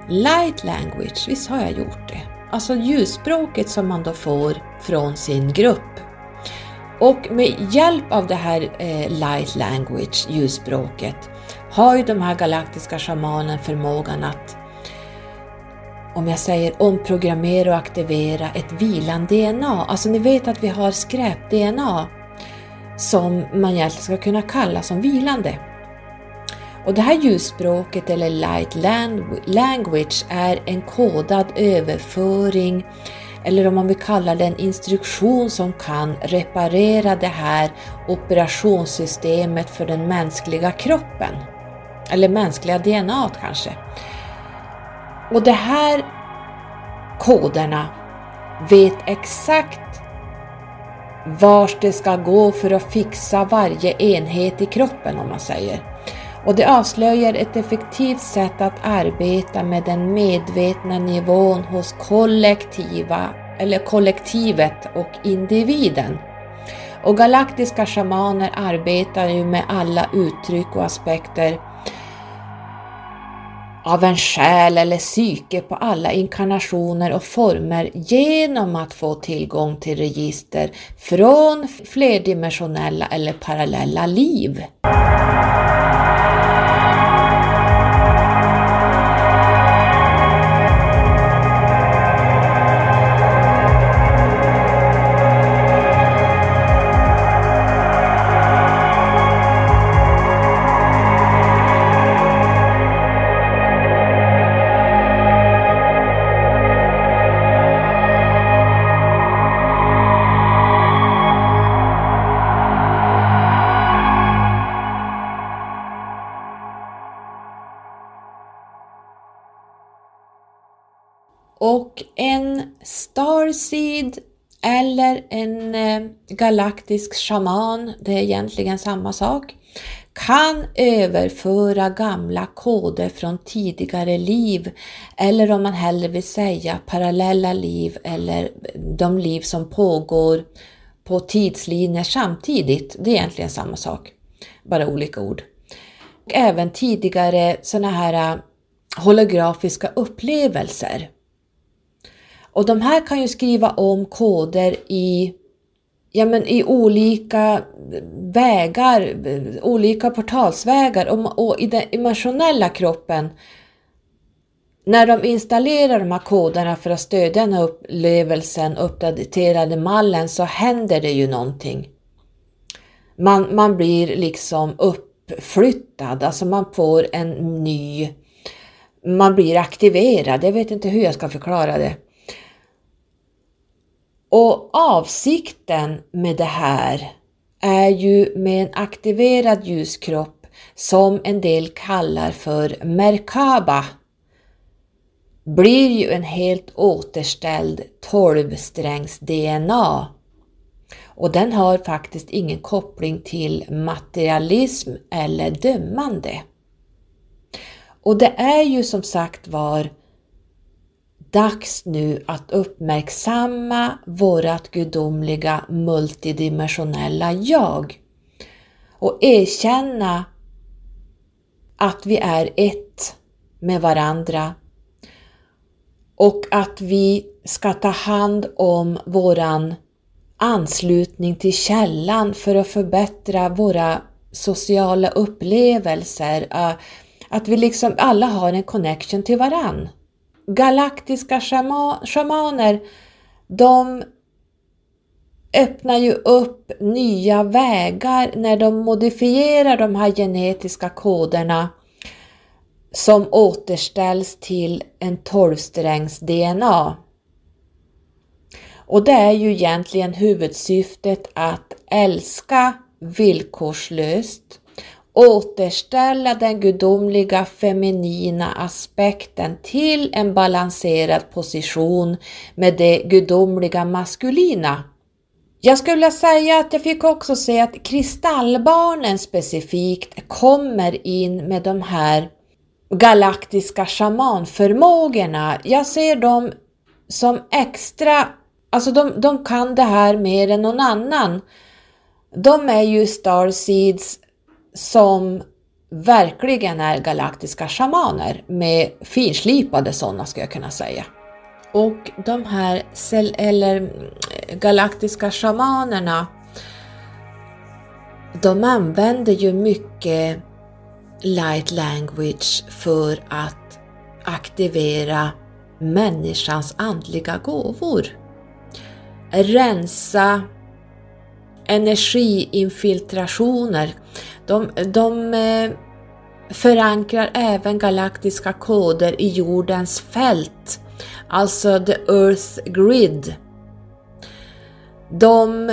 Light language, visst har jag gjort det? Alltså ljusspråket som man då får från sin grupp. Och med hjälp av det här eh, light language, ljusspråket, har ju de här galaktiska shamanen förmågan att om jag säger omprogrammera och aktivera ett vilande DNA. Alltså ni vet att vi har skräp-DNA som man egentligen ska kunna kalla som vilande. Och det här ljusspråket eller light language är en kodad överföring eller om man vill kalla det en instruktion som kan reparera det här operationssystemet för den mänskliga kroppen. Eller mänskliga DNA kanske. Och de här koderna vet exakt vart det ska gå för att fixa varje enhet i kroppen om man säger. Och det avslöjar ett effektivt sätt att arbeta med den medvetna nivån hos kollektiva, eller kollektivet och individen. Och galaktiska shamaner arbetar ju med alla uttryck och aspekter av en själ eller psyke på alla inkarnationer och former genom att få tillgång till register från flerdimensionella eller parallella liv. Starseed eller en eh, galaktisk shaman, det är egentligen samma sak, kan överföra gamla koder från tidigare liv. Eller om man hellre vill säga parallella liv eller de liv som pågår på tidslinjer samtidigt. Det är egentligen samma sak, bara olika ord. Och även tidigare sådana här eh, holografiska upplevelser och de här kan ju skriva om koder i, ja men i olika vägar, olika portalsvägar och, och i den emotionella kroppen. När de installerar de här koderna för att stödja den här upplevelsen, uppdaterade mallen, så händer det ju någonting. Man, man blir liksom uppflyttad, alltså man får en ny, man blir aktiverad. Jag vet inte hur jag ska förklara det. Och avsikten med det här är ju med en aktiverad ljuskropp som en del kallar för Merkaba blir ju en helt återställd 12-strängs DNA. Och den har faktiskt ingen koppling till materialism eller dömande. Och det är ju som sagt var dags nu att uppmärksamma vårat gudomliga multidimensionella jag och erkänna att vi är ett med varandra och att vi ska ta hand om våran anslutning till källan för att förbättra våra sociala upplevelser. Eh, att vi liksom alla har en connection till varann galaktiska shamaner, de öppnar ju upp nya vägar när de modifierar de här genetiska koderna som återställs till en tolvsträngs DNA. Och det är ju egentligen huvudsyftet att älska villkorslöst återställa den gudomliga feminina aspekten till en balanserad position med det gudomliga maskulina. Jag skulle säga att jag fick också se att kristallbarnen specifikt kommer in med de här galaktiska shamanförmågorna. Jag ser dem som extra, alltså de, de kan det här mer än någon annan. De är ju starseeds som verkligen är galaktiska shamaner med finslipade sådana skulle jag kunna säga. Och de här eller eh, galaktiska shamanerna de använder ju mycket light language för att aktivera människans andliga gåvor. Rensa energiinfiltrationer de, de eh, förankrar även galaktiska koder i jordens fält, alltså the Earth Grid. De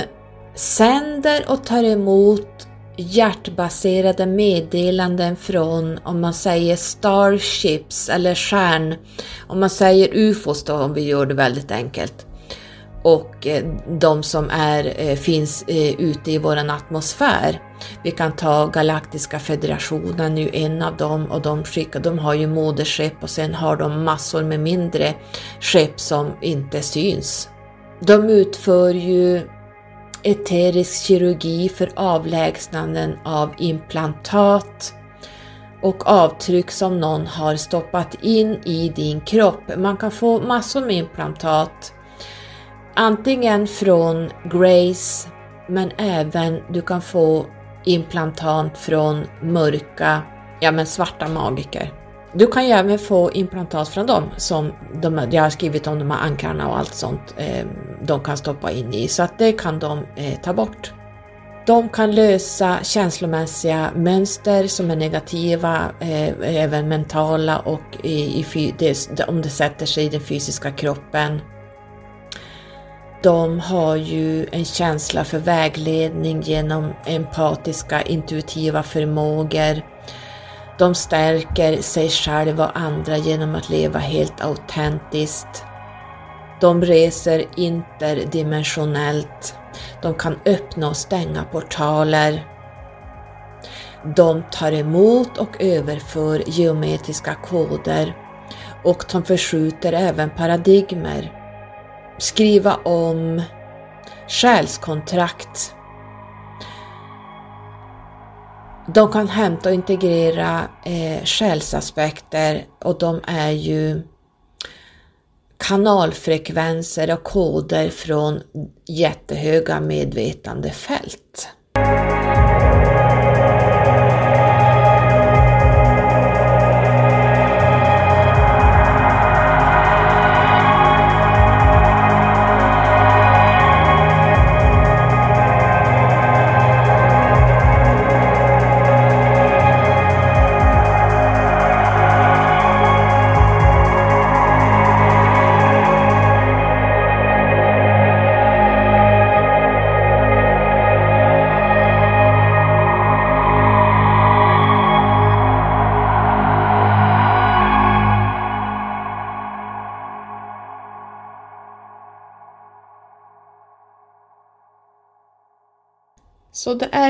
sänder och tar emot hjärtbaserade meddelanden från, om man säger starships eller stjärn, om man säger ufos då om vi gör det väldigt enkelt och eh, de som är, eh, finns eh, ute i vår atmosfär. Vi kan ta Galaktiska federationen, är en av dem och de, skickar, de har ju moderskepp och sen har de massor med mindre skepp som inte syns. De utför ju eterisk kirurgi för avlägsnanden av implantat och avtryck som någon har stoppat in i din kropp. Man kan få massor med implantat Antingen från Grace men även du kan få implantat från mörka, ja men svarta magiker. Du kan ju även få implantat från dem som de, jag har skrivit om de här ankarna och allt sånt eh, de kan stoppa in i så att det kan de eh, ta bort. De kan lösa känslomässiga mönster som är negativa, eh, även mentala och i, i, det, om det sätter sig i den fysiska kroppen. De har ju en känsla för vägledning genom empatiska intuitiva förmågor. De stärker sig själva och andra genom att leva helt autentiskt. De reser interdimensionellt. De kan öppna och stänga portaler. De tar emot och överför geometriska koder och de förskjuter även paradigmer skriva om själskontrakt. De kan hämta och integrera eh, själsaspekter och de är ju kanalfrekvenser och koder från jättehöga medvetandefält.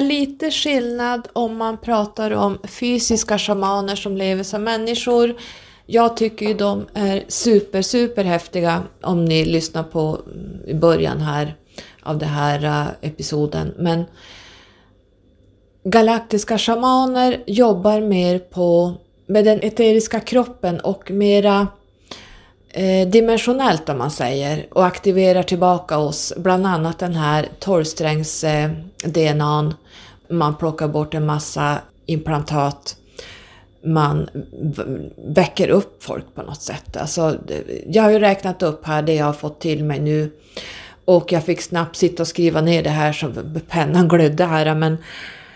Är lite skillnad om man pratar om fysiska shamaner som lever som människor. Jag tycker ju de är super, super häftiga om ni lyssnar på mm, i början här av den här äh, episoden. Men galaktiska shamaner jobbar mer på med den eteriska kroppen och mera Eh, dimensionellt om man säger och aktiverar tillbaka oss, bland annat den här tolvsträngs eh, DNAn. Man plockar bort en massa implantat. Man väcker upp folk på något sätt. Alltså, jag har ju räknat upp här det jag har fått till mig nu och jag fick snabbt sitta och skriva ner det här så pennan glödde här men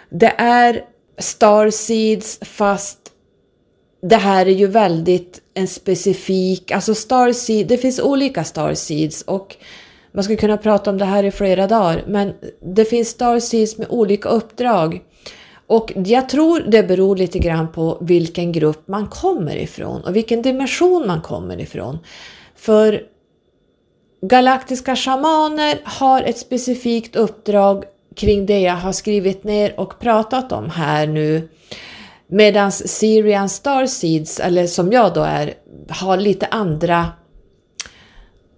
det är Starseeds fast det här är ju väldigt en specifik, alltså starseed, det finns olika starseeds och man skulle kunna prata om det här i flera dagar, men det finns starseeds med olika uppdrag. Och jag tror det beror lite grann på vilken grupp man kommer ifrån och vilken dimension man kommer ifrån. För galaktiska shamaner har ett specifikt uppdrag kring det jag har skrivit ner och pratat om här nu Medan Syrian Star Seeds, eller som jag då är, har lite andra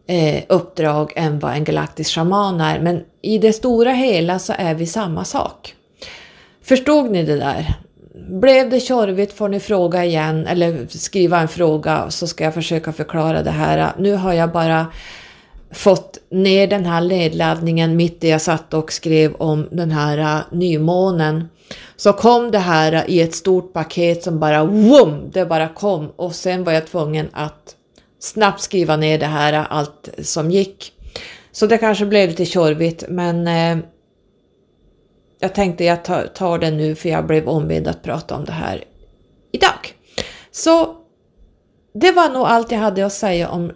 eh, uppdrag än vad en galaktisk shaman är. Men i det stora hela så är vi samma sak. Förstod ni det där? Blev det tjorvigt får ni fråga igen eller skriva en fråga så ska jag försöka förklara det här. Nu har jag bara fått ner den här nedladdningen mitt i jag satt och skrev om den här eh, nymånen. Så kom det här i ett stort paket som bara wum, det bara kom och sen var jag tvungen att snabbt skriva ner det här, allt som gick. Så det kanske blev lite tjorvigt men eh, jag tänkte jag tar, tar det nu för jag blev ombedd att prata om det här idag. Så det var nog allt jag hade att säga om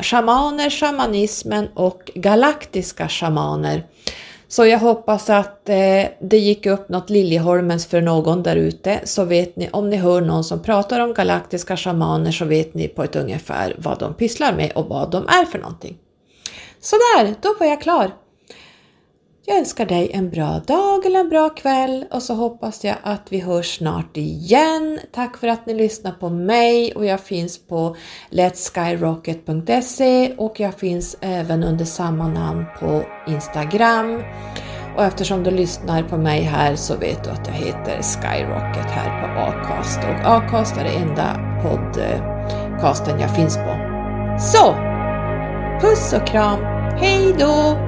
shamaner, shamanismen och galaktiska shamaner. Så jag hoppas att eh, det gick upp något Liljeholmens för någon där ute så vet ni om ni hör någon som pratar om galaktiska shamaner så vet ni på ett ungefär vad de pysslar med och vad de är för någonting. Sådär, då var jag klar. Jag önskar dig en bra dag eller en bra kväll och så hoppas jag att vi hörs snart igen. Tack för att ni lyssnar på mig och jag finns på letskyrocket.se och jag finns även under samma namn på Instagram. Och eftersom du lyssnar på mig här så vet du att jag heter Skyrocket här på Acast och Acast är det enda podcasten jag finns på. Så! Puss och kram! Hej då!